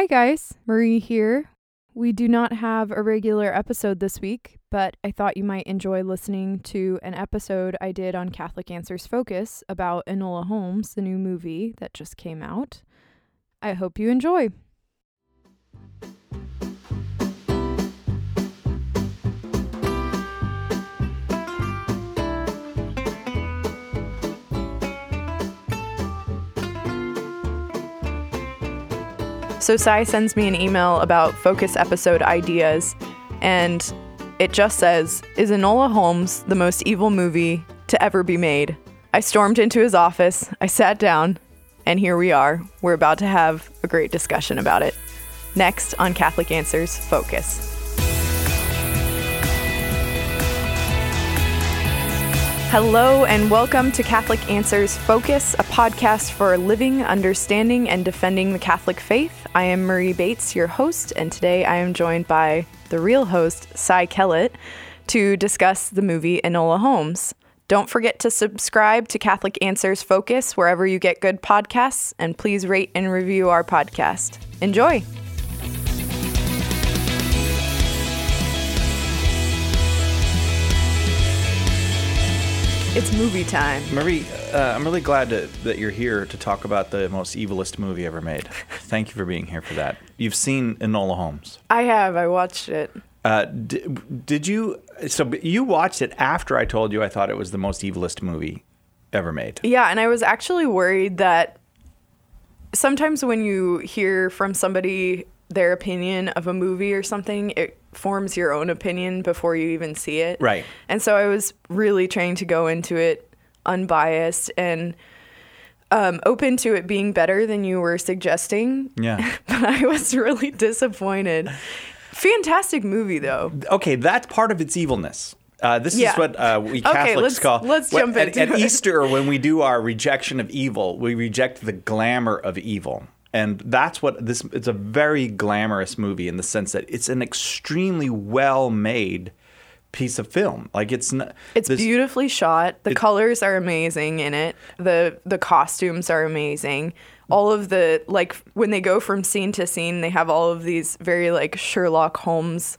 Hi, guys. Marie here. We do not have a regular episode this week, but I thought you might enjoy listening to an episode I did on Catholic Answers Focus about Enola Holmes, the new movie that just came out. I hope you enjoy. So Cy sends me an email about focus episode ideas, and it just says, Is Enola Holmes the most evil movie to ever be made? I stormed into his office, I sat down, and here we are. We're about to have a great discussion about it. Next on Catholic Answers Focus. Hello, and welcome to Catholic Answers Focus, a podcast for living, understanding, and defending the Catholic faith. I am Marie Bates, your host, and today I am joined by the real host, Cy Kellett, to discuss the movie Enola Holmes. Don't forget to subscribe to Catholic Answers Focus wherever you get good podcasts, and please rate and review our podcast. Enjoy! It's movie time. Marie, uh, I'm really glad to, that you're here to talk about the most evilest movie ever made. Thank you for being here for that. You've seen Enola Holmes. I have. I watched it. Uh, did, did you? So you watched it after I told you I thought it was the most evilest movie ever made. Yeah, and I was actually worried that sometimes when you hear from somebody their opinion of a movie or something, it forms your own opinion before you even see it. Right. And so I was really trying to go into it unbiased and um, open to it being better than you were suggesting. Yeah. but I was really disappointed. Fantastic movie, though. Okay, that's part of its evilness. Uh, this Yeah. is what uh, we Okay, Catholics let's- call. let's what- jump at, into at it. Easter when we do our rejection of evil. We reject the glamour of evil, and that's what this. It's a very glamorous movie in the sense that it's an extremely well made piece of film. Like it's n- It's this- beautifully shot. The colors are amazing in it. The the costumes are amazing. All of the like when they go from scene to scene, they have all of these very like Sherlock Holmes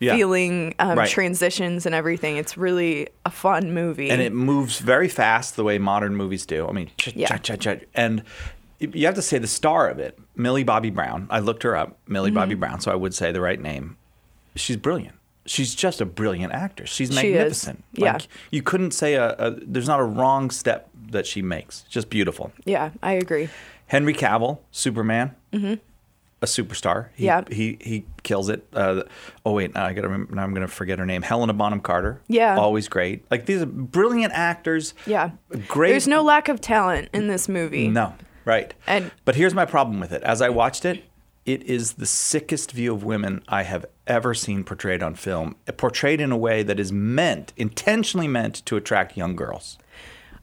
Yeah. feeling um, Right. transitions and everything. It's really a fun movie. and it moves very fast the way modern movies do. I mean, ch- Yeah. ch- ch- ch- and you have to say the star of it, Millie Bobby Brown. I looked her up, Millie Bobby Mm-hmm. Brown, so I would say the right name. She's brilliant. She's just a brilliant actress. She's She magnificent. Yeah. Like, you couldn't say a, a. There's not a wrong step that she makes. Just beautiful. yeah, I agree. Henry Cavill, Superman, a superstar. He. Yeah. he he kills it. Uh, oh wait, now I gotta remember. Now I'm gonna forget her name. Helena Bonham Carter. Yeah. always great. Like these are brilliant actors. Yeah. great. There's no lack of talent in this movie. no right. And- but here's my problem with it. As I watched it, it is the sickest view of women I have ever seen portrayed on film. Portrayed in a way that is meant, intentionally meant, to attract young girls.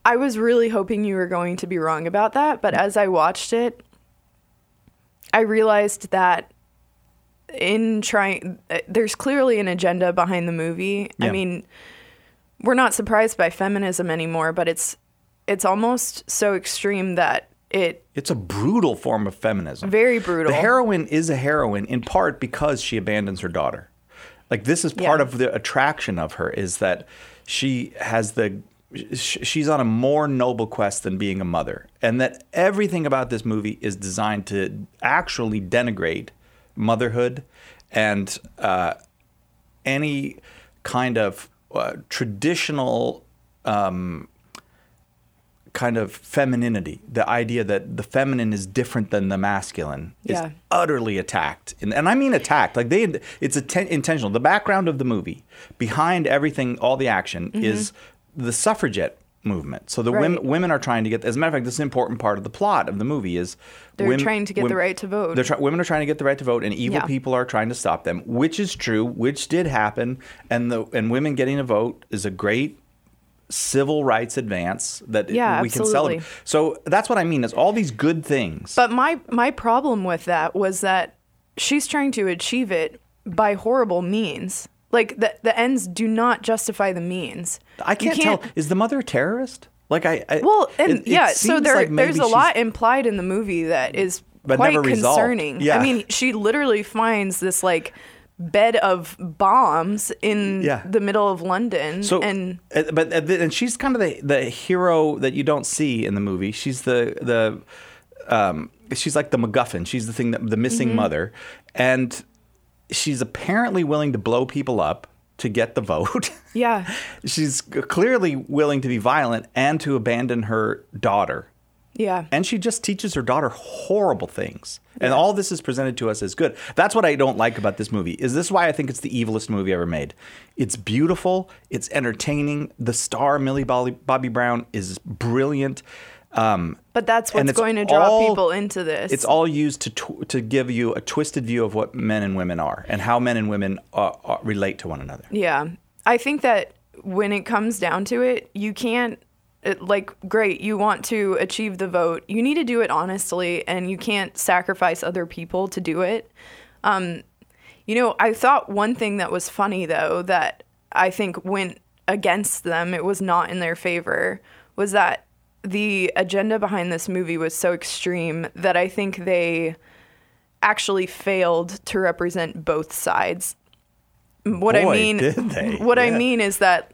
I was really hoping you were going to be wrong about that, but as I watched it, I realized that in trying, uh, there's clearly an agenda behind the movie. I mean, we're not surprised by feminism anymore, but it's it's almost so extreme that it It's a brutal form of feminism. very brutal. The heroine is a heroine in part because she abandons her daughter. Like this is part Yeah. of the attraction of her is that she has the she's on a more noble quest than being a mother and that everything about this movie is designed to actually denigrate motherhood and uh, any kind of uh, traditional um, kind of femininity, the idea that the feminine is different than the masculine, Yeah. is utterly attacked. And, and I mean attacked. Like they, it's atten- intentional. The background of the movie, behind everything, all the action, is the suffragette movement. So the Mm-hmm. Right. women, women are trying to get. As a matter of fact, this is an important part of the plot of the movie. Is They're women- trying to get the right to vote. They're try- women are trying to get the right to vote, and evil Yeah. people are trying to stop them, which is true, which did happen, and the and women getting a vote is a great civil rights advance that Yeah, we can celebrate. So that's what I mean is all these good things. But my my problem with that was that she's trying to achieve it by horrible means. Like the the ends do not justify the means. I You can't, tell. Is the mother a terrorist? Like I, I Well, and it- it yeah, so there like there's a lot implied in the movie that is But quite concerning. Yeah. I mean, she literally finds this like bed of bombs in Yeah. the middle of London, So, and uh, but uh, and she's kind of the the hero that you don't see in the movie. She's the the um, she's like the MacGuffin. She's the thing that the missing Mm-hmm. mother, and she's apparently willing to blow people up to get the vote. yeah, she's clearly willing to be violent and to abandon her daughter. Yeah, And she just teaches her daughter horrible things. And all this is presented to us as good. That's what I don't like about this movie. Is this why I think it's the evilest movie ever made? It's beautiful, it's entertaining. The star Millie Bobby, Bobby Brown is brilliant. Um, but that's what's going to draw all- people into this. it's all used to tw- to give you a twisted view of what men and women are and how men and women uh, uh, relate to one another. Yeah. I think that when it comes down to it, you can't, it, like, great, you want to achieve the vote. You need to do it honestly, and you can't sacrifice other people to do it. Um, you know, I thought one thing that was funny, though, that I think went against them, it was not in their favor, was that the agenda behind this movie was so extreme that I think they actually failed to represent both sides what I mean, did they. what I mean is that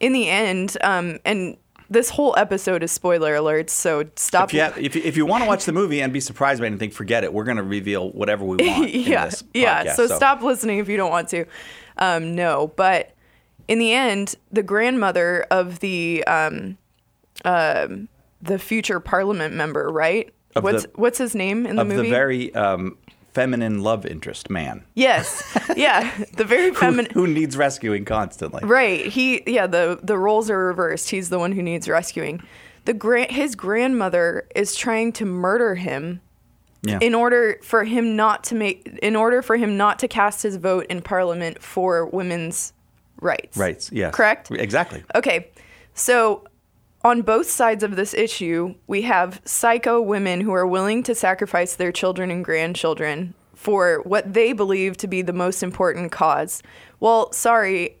in the end, um, and this whole episode is spoiler alerts, so stop. If you, have, if, you, if you want to watch the movie and be surprised by anything, forget it. We're going to reveal whatever we want. in yeah, this yeah. podcast, So, stop listening if you don't want to. Um, no, but in the end, the grandmother of the um, um, the future Parliament member, right? Of what's the- what's his name in the of movie? the very um, feminine love interest man yes, yeah, the very who, feminine. who needs rescuing constantly. Right. He yeah, the the roles are reversed. He's the one who needs rescuing. The grand his grandmother is trying to murder him Yeah. in order for him not to make in order for him not to cast his vote in parliament for women's rights. Rights, Yeah. Correct? Exactly. Okay. So on both sides of this issue, we have psycho women who are willing to sacrifice their children and grandchildren for what they believe to be the most important cause. Well, sorry,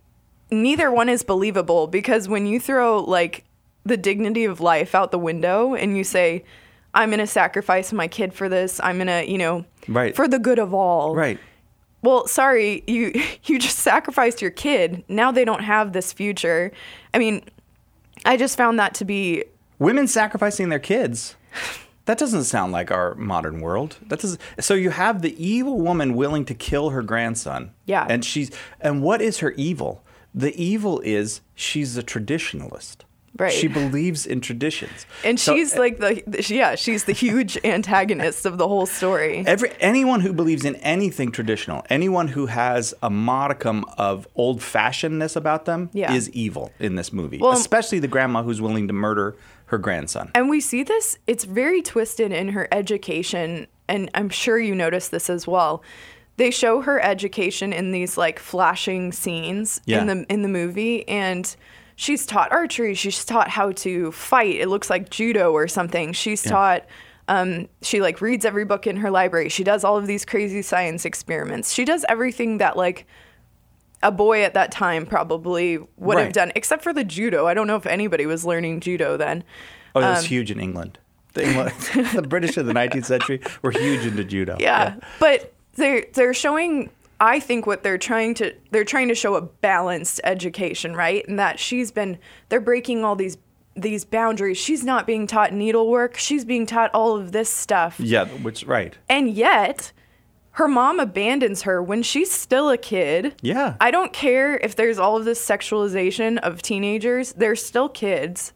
neither one is believable because when you throw like the dignity of life out the window and you say, I'm going to sacrifice my kid for this, I'm going to, you know, Right. for the good of all. Right. Well, sorry, you you just sacrificed your kid. Now they don't have this future. I mean, I just found that to be Women sacrificing their kids. That doesn't sound like our modern world. That does so you have the evil woman willing to kill her grandson. Yeah. And she's and what is her evil? The evil is she's a traditionalist. Right. She believes in traditions. and So, she's like the yeah, she's the huge antagonist of the whole story. Every anyone who believes in anything traditional, anyone who has a modicum of old fashionedness about them, Yeah. is evil in this movie. Well- Especially the grandma who's willing to murder her grandson. And we see this, it's very twisted in her education. And I'm sure you noticed this as well. They show her education in these like flashing scenes Yeah. in the in the movie and she's taught archery, she's taught how to fight. It looks like judo or something. She's taught um, she like reads every book in her library. She does all of these crazy science experiments. She does everything that like a boy at that time probably would have done, except for the judo. I don't know if anybody was learning judo then. Oh, that's Um, huge in England. The, England, the British of the 19th century were huge into judo. yeah. But they're they're showing I think what they're trying to they're trying to show a balanced education, right? And that she's been they're breaking all these these boundaries. She's not being taught needlework. She's being taught all of this stuff. Yeah, which right. And yet her mom abandons her when she's still a kid. Yeah. I don't care if there's all of this sexualization of teenagers. They're still kids.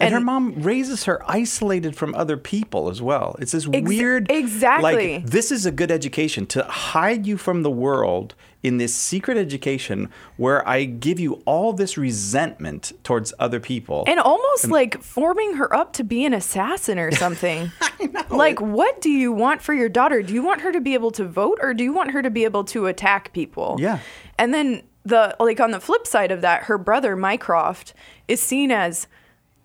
And, her mom raises her isolated from other people as well. It's this weird exactly. Like this is a good education to hide you from the world in this secret education where I give you all this resentment towards other people. and almost like forming her up to be an assassin or something. Like, what do you want for your daughter? Do you want her to be able to vote, or do you want her to be able to attack people? Yeah. And then the like on the flip side of that, her brother Mycroft is seen as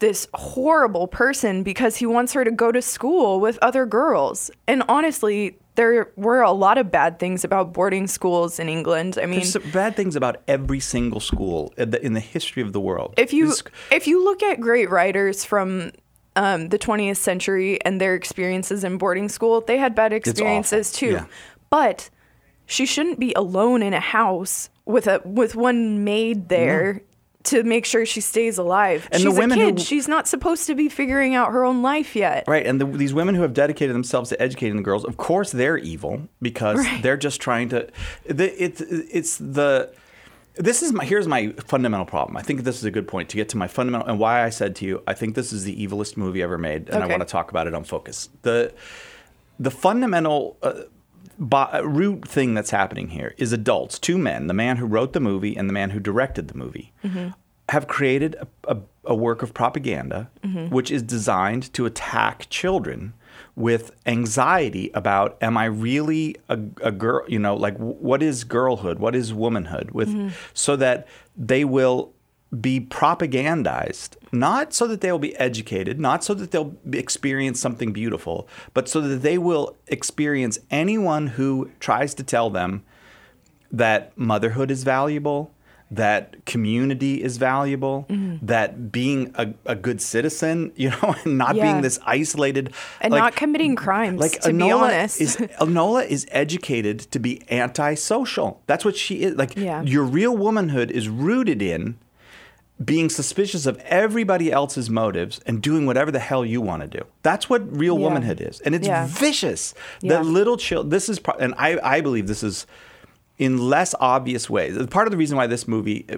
this horrible person because he wants her to go to school with other girls. And honestly, there were a lot of bad things about boarding schools in England. I mean, There's bad things about every single school in the, in the history of the world. if you This- if you look at great writers from um, the 20th century and their experiences in boarding school. They had bad experiences too. Yeah. But she shouldn't be alone in a house with a with one maid there to make sure she stays alive. And the She's women a kid. who- She's not supposed to be figuring out her own life yet. Right, and the, these women who have dedicated themselves to educating the girls, of course, they're evil because Right. they're just trying to. The, it's it's the. This is my here's my fundamental problem. I think this is a good point to get to my fundamental and why I said to you, I think this is the evilest movie ever made, and I want to talk about it on Focus. The the fundamental uh, bo- root thing that's happening here is adults, two men, the man who wrote the movie and the man who directed the movie, have created a, a, a work of propaganda which is designed to attack children with anxiety about am I really a, a girl? You know, like what is girlhood? What is womanhood? With so that they will be propagandized, not so that they'll be educated, not so that they'll experience something beautiful, but so that they will experience anyone who tries to tell them that motherhood is valuable, that community is valuable, Mm-hmm. that being a, a good citizen, you know, and not Yeah. being this isolated And like- not committing crimes, like to be honest. is Enola is educated to be antisocial. That's what she is. Like Yeah. your real womanhood is rooted in being suspicious of everybody else's motives and doing whatever the hell you want to do. That's what real Yeah. womanhood is, and it's Yeah. vicious. Yeah. The little child. This is, pro- and I, I believe this is in less obvious ways. Part of the reason why this movie uh,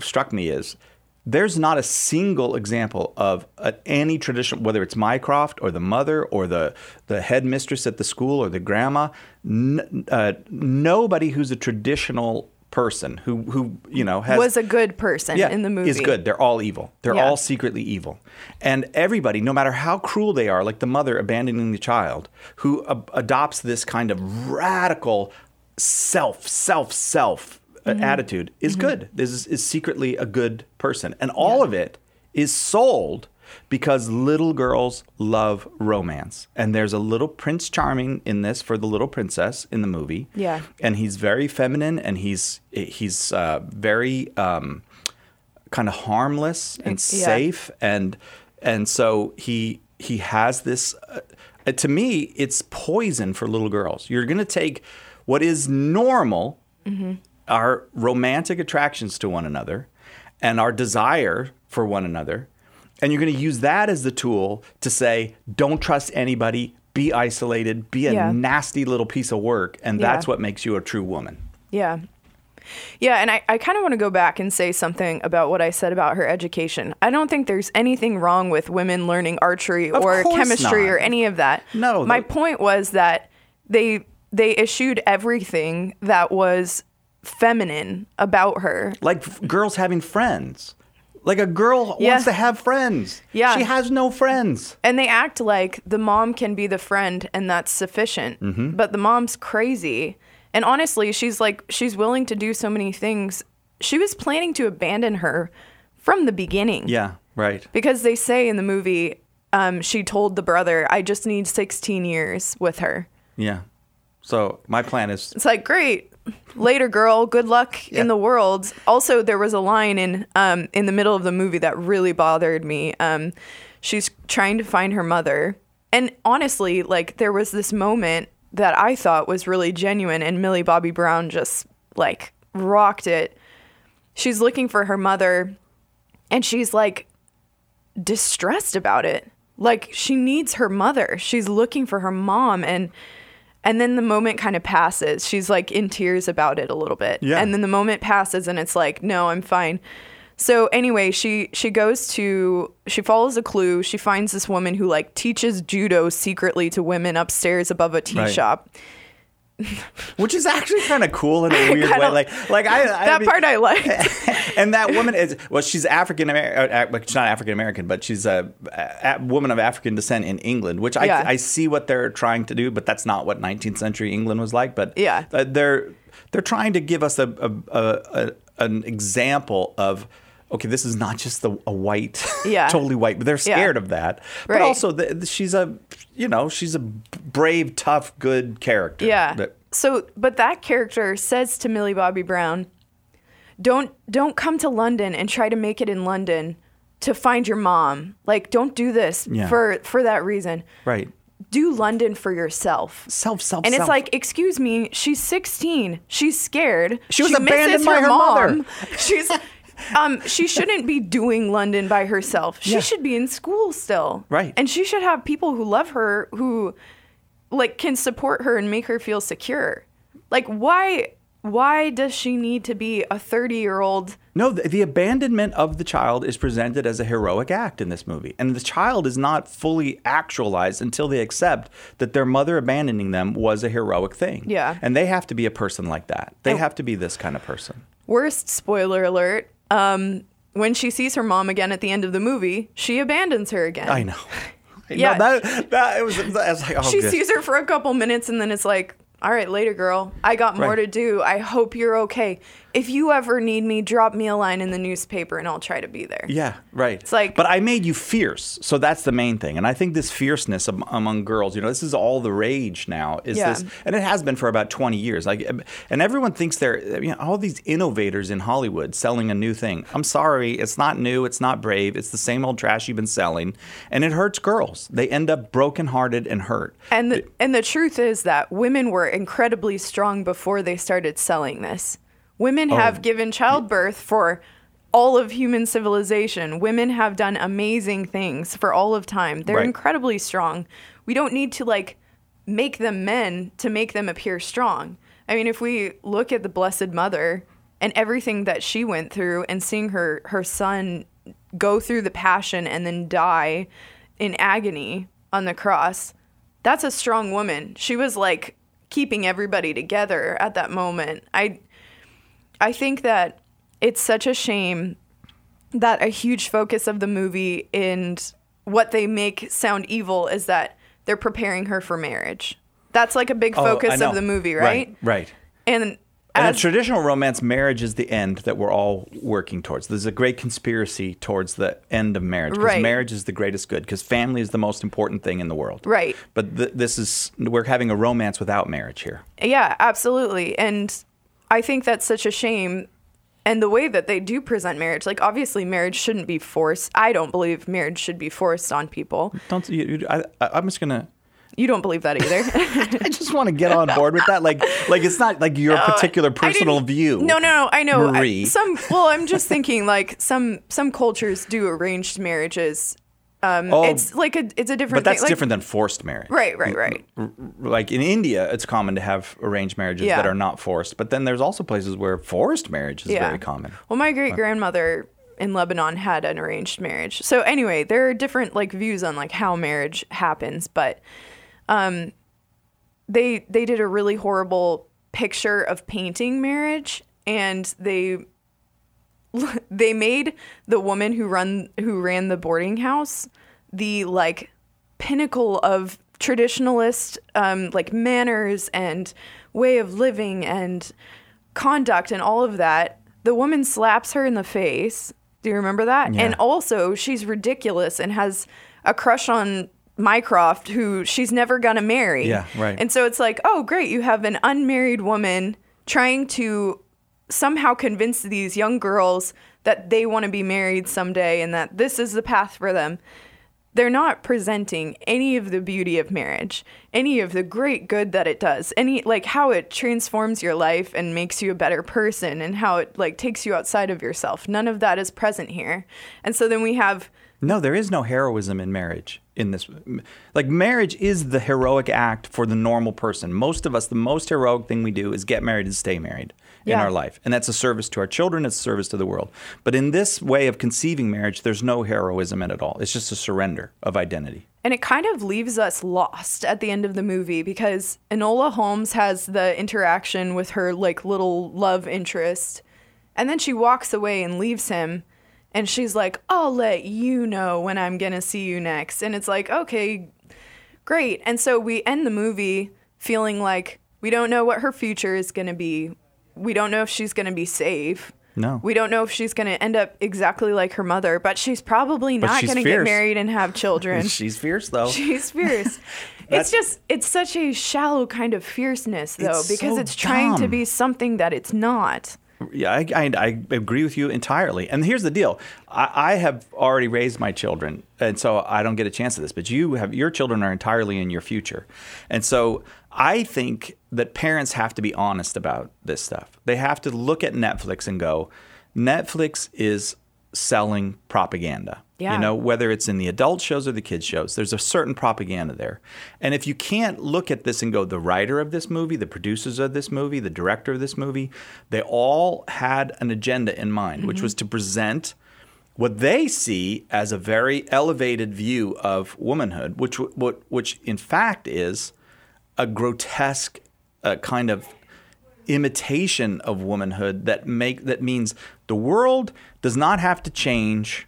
struck me is there's not a single example of uh, any tradition, whether it's Mycroft or the mother or the the headmistress at the school or the grandma. N- uh, nobody who's a traditional person who who you know has was a good person in the movie. is good. They're all evil. They're Yeah. all secretly evil. And everybody, no matter how cruel they are, like the mother abandoning the child, who a- adopts this kind of radical self, self, self uh, Mm-hmm. attitude, is good. This is, is secretly a good person. And all of it is sold because little girls love romance. And there's a little Prince Charming in this for the little princess in the movie. Yeah. And he's very feminine and he's he's uh, very um, kind of harmless and Yeah. safe and and so he he has this uh, to me it's poison for little girls you're going to take what is normal our romantic attractions to one another and our desire for one another and you're going to use that as the tool to say don't trust anybody be isolated be a Yeah. nasty little piece of work and Yeah. that's what makes you a true woman Yeah. Yeah, and I, I kind of want to go back and say something about what I said about her education. I don't think there's anything wrong with women learning archery Of or chemistry not. or any of that. No, My point was that they they issued everything that was feminine about her. like f- girls having friends. Like a girl Yeah. wants to have friends. Yeah. She has no friends. And they act like the mom can be the friend and that's sufficient. Mm-hmm. But the mom's crazy. And honestly, she's like, she's willing to do so many things. She was planning to abandon her from the beginning. Yeah, right. Because they say in the movie, um, she told the brother, I just need 16 years with her. Yeah. So my plan is It's like, great. Later, girl. Good luck Yeah. in the world. Also, there was a line in um, in the middle of the movie that really bothered me. Um, she's trying to find her mother, and honestly, like there was this moment that I thought was really genuine, and Millie Bobby Brown just like rocked it. She's looking for her mother, and she's like distressed about it. Like she needs her mother. She's looking for her mom and and then the moment kind of passes. She's like in tears about it a little bit. Yeah. And then the moment passes and it's like, "No, I'm fine." So anyway, she she goes to she follows a clue. She finds this woman who like teaches judo secretly to women upstairs above a tea Right. shop. which is actually kind of cool in a weird way. Like like I, I That mean- part I like. and that woman is well, she's African American. She's not African American, but she's a, a woman of African descent in England, which I, Yeah. I see what they're trying to do, but that's not what 19th century England was like. But Yeah. uh, they're they're trying to give us a, a, a an example of. Okay, this is not just the, a white, Yeah. totally white, but they're Yeah. scared of that. But Right. also, the, she's a, you know, she's a brave, tough, good character. Yeah. That- so, but that character says to Millie Bobby Brown, "Don't don't come to London and try to make it in London. to find your mom. Like, don't do this Yeah. for for that reason. Right. Do London for yourself. Self, self, And it's self. like, excuse me, she's 16. She's scared. She was misses abandoned by her mom. mother. She's um she shouldn't be doing London by herself. She Yeah. should be in school still. Right. And she should have people who love her who like can support her and make her feel secure. Like why why does she need to be a 30-year-old No, the, the abandonment of the child is presented as a heroic act in this movie. And the child is not fully actualized until they accept that their mother abandoning them was a heroic thing. Yeah. And they have to be a person like that. They And- have to be this kind of person. worst spoiler alert um when she sees her mom again at the end of the movie, she abandons her again. I know. I Yeah. know, that, that, it was, I was like, oh, she good. sees her for a couple minutes and then it's like all right later girl i got more Right. to do i hope you're okay if you ever need me drop me a line in the newspaper and i'll try to be there Yeah, right. It's like- but I made you fierce, so that's the main thing. And I think this fierceness am- among girls, you know, this is all the rage now. Is Yeah. this, and it has been for about twenty years. Like, um, and everyone thinks they're, you know, all these innovators in Hollywood selling a new thing. I'm sorry, it's not new, it's not brave, it's the same old trash you've been selling, and it hurts girls. They end up brokenhearted and hurt. and the, and the truth is that women were incredibly strong before they started selling this women Oh. have given childbirth for all of human civilization. Women have done amazing things for all of time. They're Right. incredibly strong. We don't need to like make them men to make them appear strong. I mean if we look at the blessed mother and everything that she went through and seeing her her son go through the passion and then die in agony on the cross that's a strong woman. She was like keeping everybody together at that moment. I i think that it's such a shame that a huge focus of the movie and what they make sound evil is that they're preparing her for marriage. That's like a big Oh, focus of the movie, right? Right. And And in traditional romance, marriage is the end that we're all working towards. There's a great conspiracy towards the end of marriage because Right. marriage is the greatest good because family is the most important thing in the world. Right. But th- this is we're having a romance without marriage here. Yeah, absolutely. And I think that's such a shame. And the way that they do present marriage, like obviously marriage shouldn't be forced. I don't believe marriage should be forced on people. Don't you, you- I, I'm just gonna. You don't believe that either. I just want to get on board with that. Like, like it's not like your particular personal view. No, no, no. I know. I- some. Well, I'm just thinking like some some cultures do arranged marriages. Um, Oh, it's like a it's a different. But that's thing. Like- different than forced marriage. Right, right, right. Like in India, it's common to have arranged marriages Yeah. that are not forced. But then there's also places where forced marriage is Yeah. very common. Well, my great grandmother in Lebanon had an arranged marriage. So anyway, there are different like views on like how marriage happens, but um, they they did a really horrible picture of painting marriage, and they they made the woman who run who ran the boarding house the like pinnacle of traditionalist um, like manners and way of living and conduct and all of that. The woman slaps her in the face. Do you remember that? Yeah. And also, she's ridiculous and has a crush on Mycroft, who she's never gonna marry. Yeah, right. And so it's like, oh, great, you have an unmarried woman trying to somehow convince these young girls that they want to be married someday and that this is the path for them. They're not presenting any of the beauty of marriage, any of the great good that it does, any like how it transforms your life and makes you a better person and how it like takes you outside of yourself. None of that is present here. And so then we have No, there is no heroism in marriage in this. Like marriage is the heroic act for the normal person. Most of us, the most heroic thing we do is get married and stay married in Yeah. our life. And that's a service to our children, it's a service to the world. But in this way of conceiving marriage, there's no heroism in it all. It's just a surrender of identity. And it kind of leaves us lost at the end of the movie because Enola Holmes has the interaction with her like little love interest. And then she walks away and leaves him. And she's like, I'll let you know when I'm going to see you next. And it's like, okay, great. And so we end the movie feeling like we don't know what her future is going to be. We don't know if she's going to be safe. No. We don't know if she's going to end up exactly like her mother, but she's probably But not going to get married and have children. She's fierce though. She's fierce. It's just it's such a shallow kind of fierceness though It's because so it's trying to be something that it's not. Yeah, I, I, I agree with you entirely. And here's the deal: I, I have already raised my children, and so I don't get a chance at this. But you have your children are entirely in your future, and so I think that parents have to be honest about this stuff. They have to look at Netflix and go, Netflix is selling propaganda. Yeah. You know, whether it's in the adult shows or the kids shows, there's a certain propaganda there. And if you can't look at this and go, the writer of this movie, the producers of this movie, the director of this movie, they all had an agenda in mind, Mm-hmm. which was to present what they see as a very elevated view of womanhood, which what which in fact is a grotesque uh, kind of imitation of womanhood that make that means the world does not have to change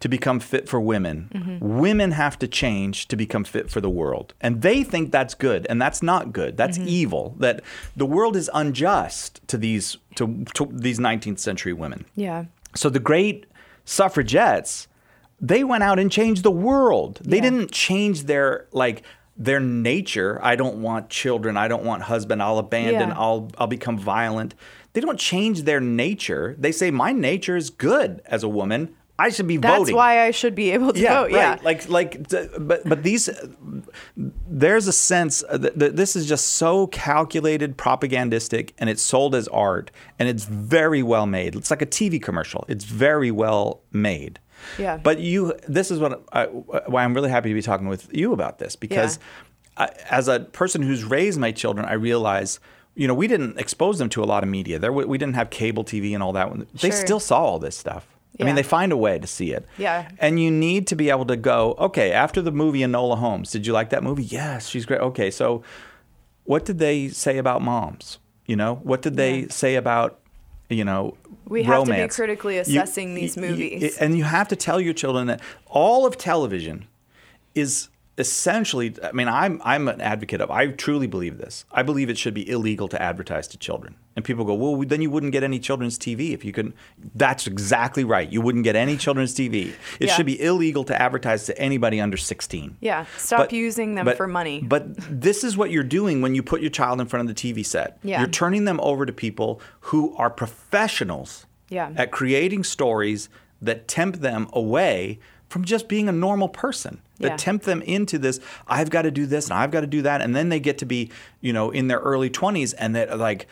to become fit for women. Women have to change to become fit for the world. And they think that's good and that's not good. That's evil. That the world is unjust to these to, to these 19th century women. Yeah. So the great suffragettes, they went out and changed the world. They Yeah. didn't change their like their nature. I don't want children. I don't want husband. I'll abandon. Yeah. I'll I'll become violent. They don't change their nature. They say my nature is good as a woman. I should be That's voting. That's why I should be able to yeah, vote. right. Yeah. Like like but but these there's a sense uh, that that this is just so calculated propagandistic and it's sold as art and it's very well made. It's like a TV commercial. It's very well made. Yeah. But you this is what I, why I'm really happy to be talking with you about this because I, as a person who's raised my children, I realize you know, we didn't expose them to a lot of media. There, we didn't have cable TV and all that. They Sure. still saw all this stuff. I mean, they find a way to see it. Yeah. And you need to be able to go, okay, after the movie Enola Holmes, did you like that movie? Yes, she's great. Okay, so what did they say about moms? You know, what did they Yeah. say about, you know, We have to be romance? critically You- assessing these you- you- movies. and you have to tell your children that all of television is essentially i mean i'm i'm an advocate of i truly believe this i believe it should be illegal to advertise to children and people go well then you wouldn't get any children's tv if you couldn't. that's exactly right you wouldn't get any children's tv it Yeah. should be illegal to advertise to anybody under 16 Yeah. Stop using them but- for money. But this is what you're doing when you put your child in front of the TV set. Yeah. You're turning them over to people who are professionals Yeah. at creating stories that tempt them away from just being a normal person. That Yeah. tempt them into this, I've got to do this and I've got to do that. And then they get to be, you know, in their early 20s and that like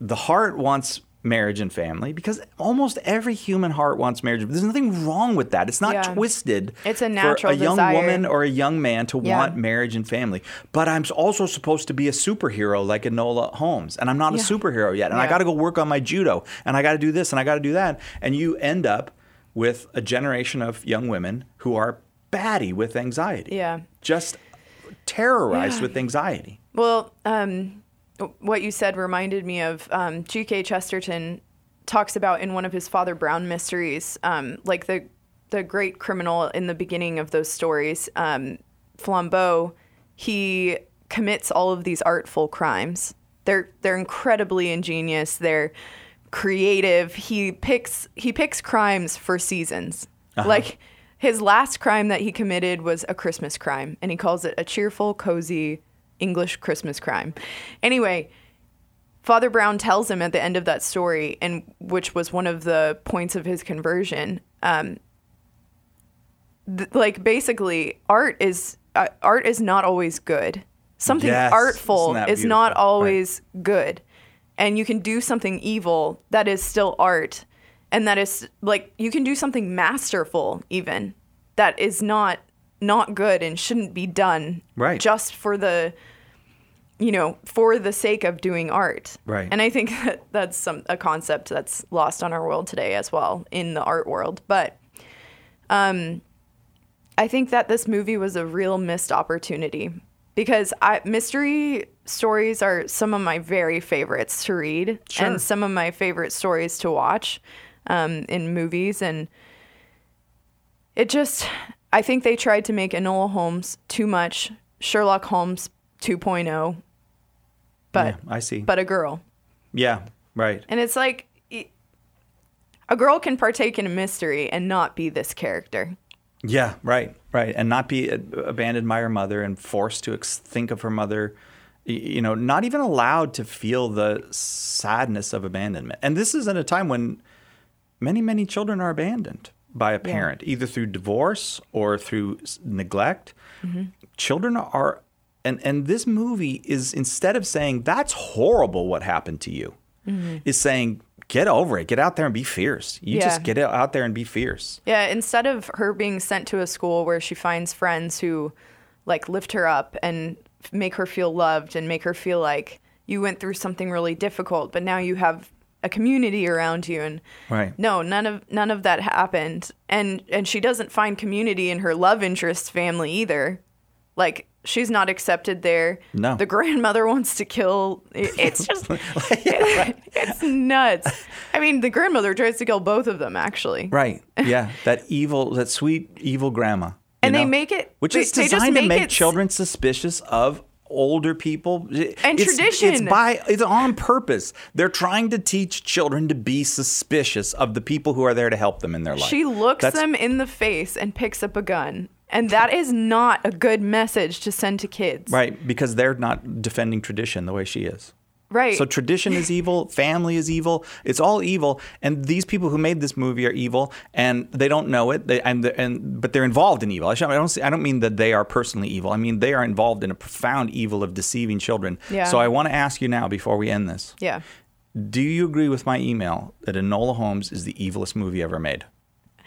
the heart wants marriage and family because almost every human heart wants marriage. There's nothing wrong with that. It's not Yeah. twisted. It's a natural for a young desire. woman or a young man to Yeah. want marriage and family. But I'm also supposed to be a superhero like Enola Holmes, and I'm not Yeah. a superhero yet. And I got to go work on my judo, and I got to do this, and I got to do that. And you end up with a generation of young women who are batty with anxiety. Yeah. Just terrorized with anxiety. Well, um, what you said reminded me of um, G.K. Chesterton talks about in one of his Father Brown mysteries, um, like the the great criminal in the beginning of those stories, um, Flambeau. He commits all of these artful crimes. They're they're incredibly ingenious. They're creative. He picks he picks crimes for seasons. Like his last crime that he committed was a Christmas crime, and he calls it a cheerful, cozy English Christmas crime. Anyway, Father Brown tells him at the end of that story, and which was one of the points of his conversion. Um, th- like basically, art is uh, art is not always good. Something Yes. artful is not beautiful? Right. always good, and you can do something evil that is still art, and that is like you can do something masterful even that is not not good and shouldn't be done Right. just for the you know, for the sake of doing art. Right. And I think that that's some a concept that's lost on our world today as well in the art world. But um I think that this movie was a real missed opportunity because I, mystery stories are some of my very favorites to read Sure. and some of my favorite stories to watch um, in movies and it just I think they tried to make Enola Holmes too much Sherlock Holmes 2.0 but Yeah, I see. but a girl. yeah, right. And it's like a girl can partake in a mystery and not be this character. Yeah, right, right, and not be abandoned by her mother and forced to ex- think of her mother, you know, not even allowed to feel the sadness of abandonment. And this is at a time when many, many children are abandoned by a parent, either through divorce or through neglect. Mm-hmm. Children are, and, and this movie is instead of saying, that's horrible what happened to you, mm-hmm. is saying, get over it, get out there and be fierce. You just get out there and be fierce. Yeah, instead of her being sent to a school where she finds friends who like lift her up and make her feel loved and make her feel like you went through something really difficult, but now you have a community around you and Right. no none of none of that happened and and she doesn't find community in her love interest family either like she's not accepted there No. the grandmother wants to kill it's just it's nuts i mean the grandmother tries to kill both of them actually Right. Yeah. that evil, that sweet evil grandma. And they make it- which they- is designed to make make it children suspicious of older people And it's, tradition. It's by it's on purpose. They're trying to teach children to be suspicious of the people who are there to help them in their life. She looks That's- them in the face and picks up a gun. And that is not a good message to send to kids. right because they're not defending tradition the way she is. Right. So tradition is evil, family is evil. It's all evil, and these people who made this movie are evil, and they don't know it. They and and but they're involved in evil. I don't I don't mean that they are personally evil. I mean they are involved in a profound evil of deceiving children. Yeah. So I want to ask you now before we end this: yeah. Do you agree with my email that Enola Holmes is the evilest movie ever made?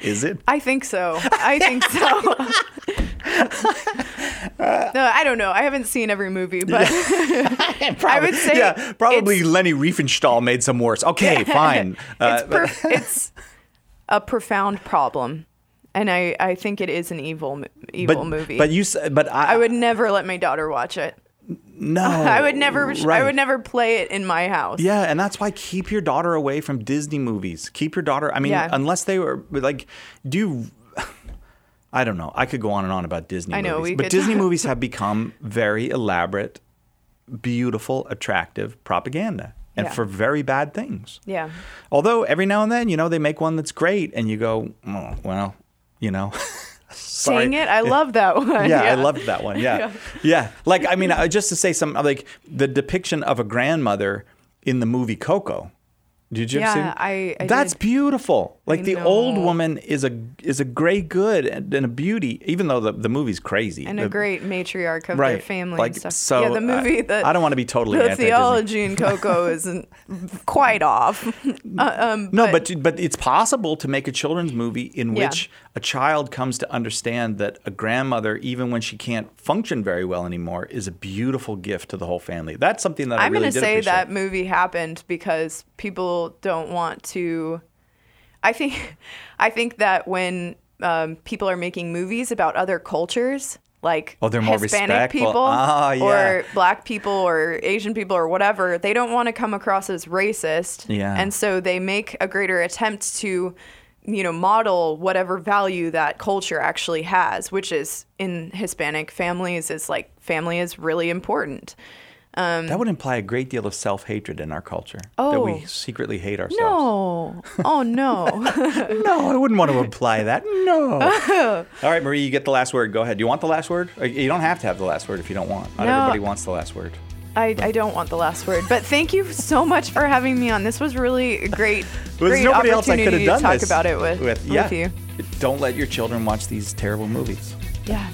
Is it? I think so. I think so. no, I don't know. I haven't seen every movie, but I would say yeah, probably Leni Riefenstahl made some worse. Okay, fine. Uh, it's, per- it's a profound problem. And I, I think it is an evil evil but movie. but you but I, I would never let my daughter watch it. No. I would never I Oh, would never play it in my house. Yeah, and that's why keep your daughter away from Disney movies. Keep your daughter. I mean, Yeah. unless they were like, do you? I don't know. I could go on and on about Disney I know, movies, but could. Disney movies have become very elaborate, beautiful, attractive propaganda, and Yeah. for very bad things. Yeah. Although every now and then, you know, they make one that's great, and you go, oh, well, you know. Dang it, I love that one. Yeah, I loved that one. Yeah. Yeah. yeah. Like, I mean, uh, just to say some, like the depiction of a grandmother in the movie Coco. Did you ever see Yeah. I- I That's did. beautiful. Like the old woman is a is a great good and, and a beauty, even though the, the movie's crazy. and The- a great matriarch of right. their family Like, and stuff. so, yeah, the movie I- that I don't wanna be totally the theology in Coco isn't quite off. Uh, um, No, but but it's possible to make a children's movie in Yeah. which a child comes to understand that a grandmother, even when she can't function very well anymore, is a beautiful gift to the whole family. That's something that I really appreciate. I'm really gonna did say appreciate. that movie happened because people don't want to. I think, I think that when um, people are making movies about other cultures, like Oh, they're more Hispanic respectful. people Ah, yeah. or Black people or Asian people or whatever, they don't want to come across as racist. Yeah. and so they make a greater attempt to. You know, model whatever value that culture actually has, which is in Hispanic families is like family is really important. that would imply a great deal of self hatred in our culture. That Oh. we secretly hate ourselves. No. Oh no. No, I wouldn't want to imply that. No. All right, Marie, you get the last word. Go ahead. Do you want the last word? Uh, You don't have to have the last word if you don't want. Not No. everybody wants the last word. I, I don't want the last word, but thank you so much for having me on. This was really a great, There's great nobody else I could have to done talk this about it with, with, yeah. you. Don't let your children watch these terrible movies. Yeah.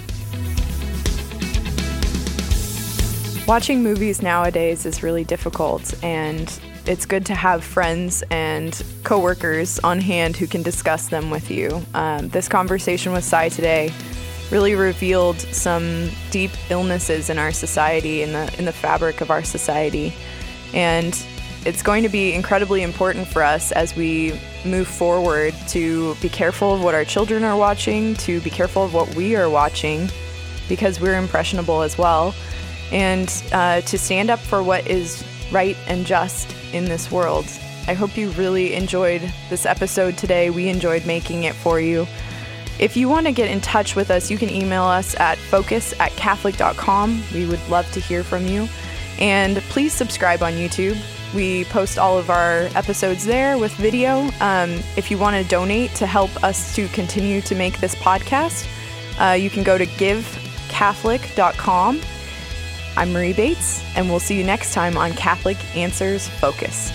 Watching movies nowadays is really difficult, and it's good to have friends and coworkers on hand who can discuss them with you. Um, this conversation with Cy today really revealed some deep illnesses in our society, in the in the fabric of our society, and it's going to be incredibly important for us as we move forward to be careful of what our children are watching, to be careful of what we are watching, because we're impressionable as well, and uh, to stand up for what is right and just in this world. I hope you really enjoyed this episode today. We enjoyed making it for you. If you want to get in touch with us, you can email us at focus at catholic.com. We would love to hear from you. And please subscribe on YouTube. We post all of our episodes there with video. Um, if you want to donate to help us to continue to make this podcast, uh, you can go to givecatholic.com I'm Marie Bates, and we'll see you next time on Catholic Answers Focus.